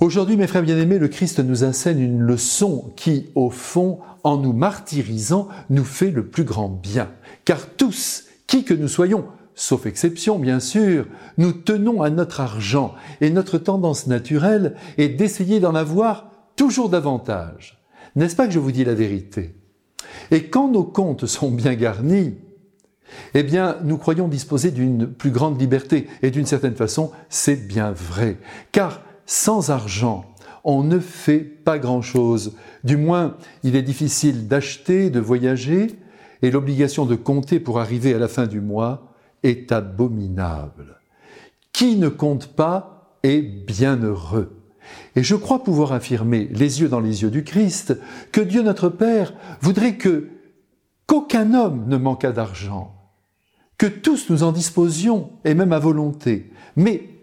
Aujourd'hui, mes frères bien-aimés, le Christ nous enseigne une leçon qui, au fond, en nous martyrisant, nous fait le plus grand bien. Car tous, qui que nous soyons, sauf exception bien sûr, nous tenons à notre argent et notre tendance naturelle est d'essayer d'en avoir toujours davantage. N'est-ce pas que je vous dis la vérité? Et quand nos comptes sont bien garnis, eh bien, nous croyons disposer d'une plus grande liberté. Et d'une certaine façon, c'est bien vrai. Car sans argent, on ne fait pas grand-chose. Du moins, il est difficile d'acheter, de voyager, et l'obligation de compter pour arriver à la fin du mois est abominable. Qui ne compte pas est bien heureux. Et je crois pouvoir affirmer, les yeux dans les yeux du Christ, que Dieu notre Père voudrait que qu'aucun homme ne manquât d'argent, que tous nous en disposions, et même à volonté. Mais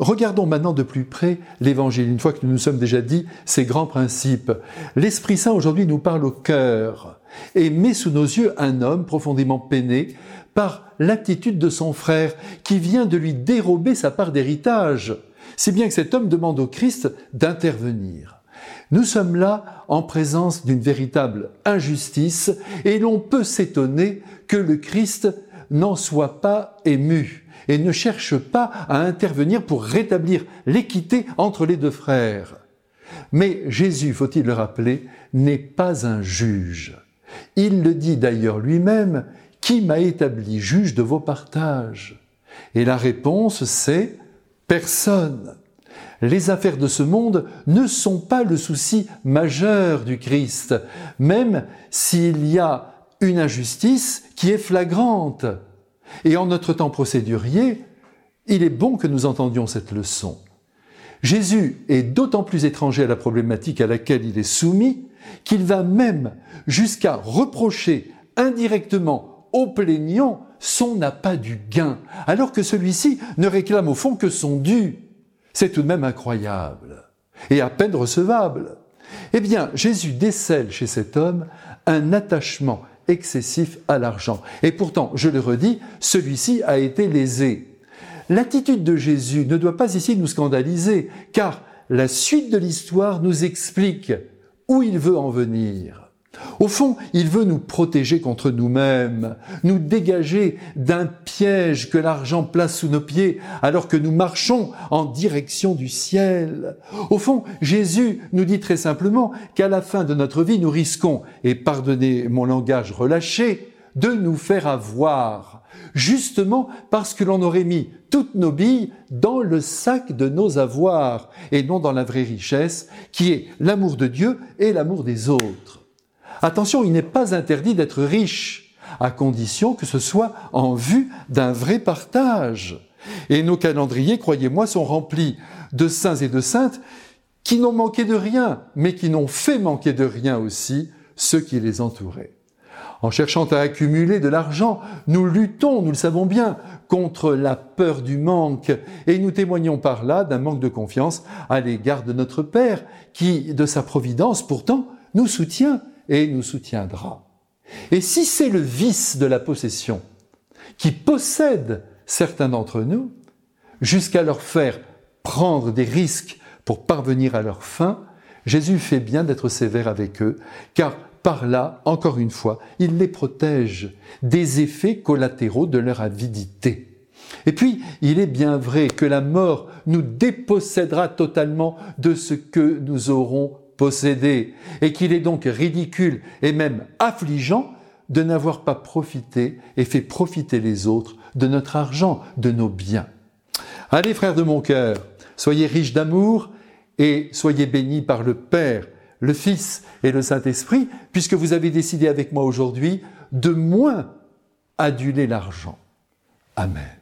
Regardons maintenant de plus près l'Évangile, une fois que nous nous sommes déjà dit ces grands principes. L'Esprit Saint aujourd'hui nous parle au cœur et met sous nos yeux un homme profondément peiné par l'attitude de son frère qui vient de lui dérober sa part d'héritage. C'est bien que cet homme demande au Christ d'intervenir. Nous sommes là en présence d'une véritable injustice et l'on peut s'étonner que le Christ n'en soit pas ému et ne cherche pas à intervenir pour rétablir l'équité entre les deux frères. Mais Jésus, faut-il le rappeler, n'est pas un juge. Il le dit d'ailleurs lui-même, qui m'a établi juge de vos partages? Et la réponse, c'est personne. Les affaires de ce monde ne sont pas le souci majeur du Christ, même s'il y a une injustice qui est flagrante. Et en notre temps procédurier, il est bon que nous entendions cette leçon. Jésus est d'autant plus étranger à la problématique à laquelle il est soumis qu'il va même jusqu'à reprocher indirectement au plaignant son appât du gain, alors que celui-ci ne réclame au fond que son dû. C'est tout de même incroyable et à peine recevable. Eh bien, Jésus décèle chez cet homme un attachement excessif à l'argent. Et pourtant, je le redis, celui-ci a été lésé. L'attitude de Jésus ne doit pas ici nous scandaliser, car la suite de l'histoire nous explique où il veut en venir. Au fond, il veut nous protéger contre nous-mêmes, nous dégager d'un piège que l'argent place sous nos pieds alors que nous marchons en direction du ciel. Au fond, Jésus nous dit très simplement qu'à la fin de notre vie, nous risquons, et pardonnez mon langage relâché, de nous faire avoir, justement parce que l'on aurait mis toutes nos billes dans le sac de nos avoirs, et non dans la vraie richesse, qui est l'amour de Dieu et l'amour des autres. Attention, il n'est pas interdit d'être riche, à condition que ce soit en vue d'un vrai partage. Et nos calendriers, croyez-moi, sont remplis de saints et de saintes qui n'ont manqué de rien, mais qui n'ont fait manquer de rien aussi ceux qui les entouraient. En cherchant à accumuler de l'argent, nous luttons, nous le savons bien, contre la peur du manque, et nous témoignons par là d'un manque de confiance à l'égard de notre Père, qui, de sa providence, pourtant, nous soutient et nous soutiendra. Et si c'est le vice de la possession qui possède certains d'entre nous, jusqu'à leur faire prendre des risques pour parvenir à leur fin, Jésus fait bien d'être sévère avec eux, car par là, encore une fois, il les protège des effets collatéraux de leur avidité. Et puis, il est bien vrai que la mort nous dépossédera totalement de ce que nous aurons et qu'il est donc ridicule et même affligeant de n'avoir pas profité et fait profiter les autres de notre argent, de nos biens. Allez, frères de mon cœur, soyez riches d'amour et soyez bénis par le Père, le Fils et le Saint-Esprit, puisque vous avez décidé avec moi aujourd'hui de moins aduler l'argent. Amen.